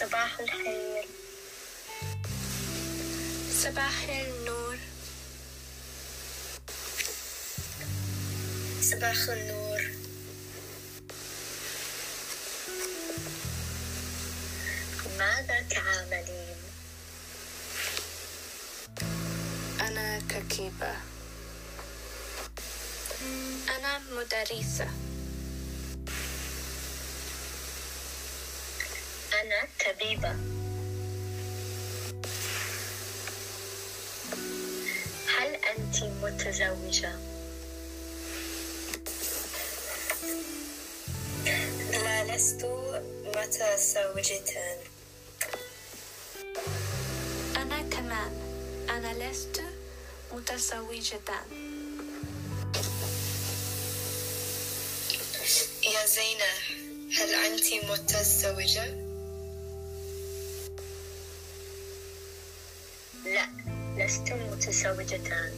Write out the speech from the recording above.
صباح الخير. صباح النور. صباح النور. ماذا تعملين؟ أنا ككيبة أنا مدرسة. أنا طبيبة هل أنت متزوجة؟ لا لست متزوجة أنا كمان أنا لست متزوجة يا زينة هل أنت متزوجة؟ لا لست متزوجة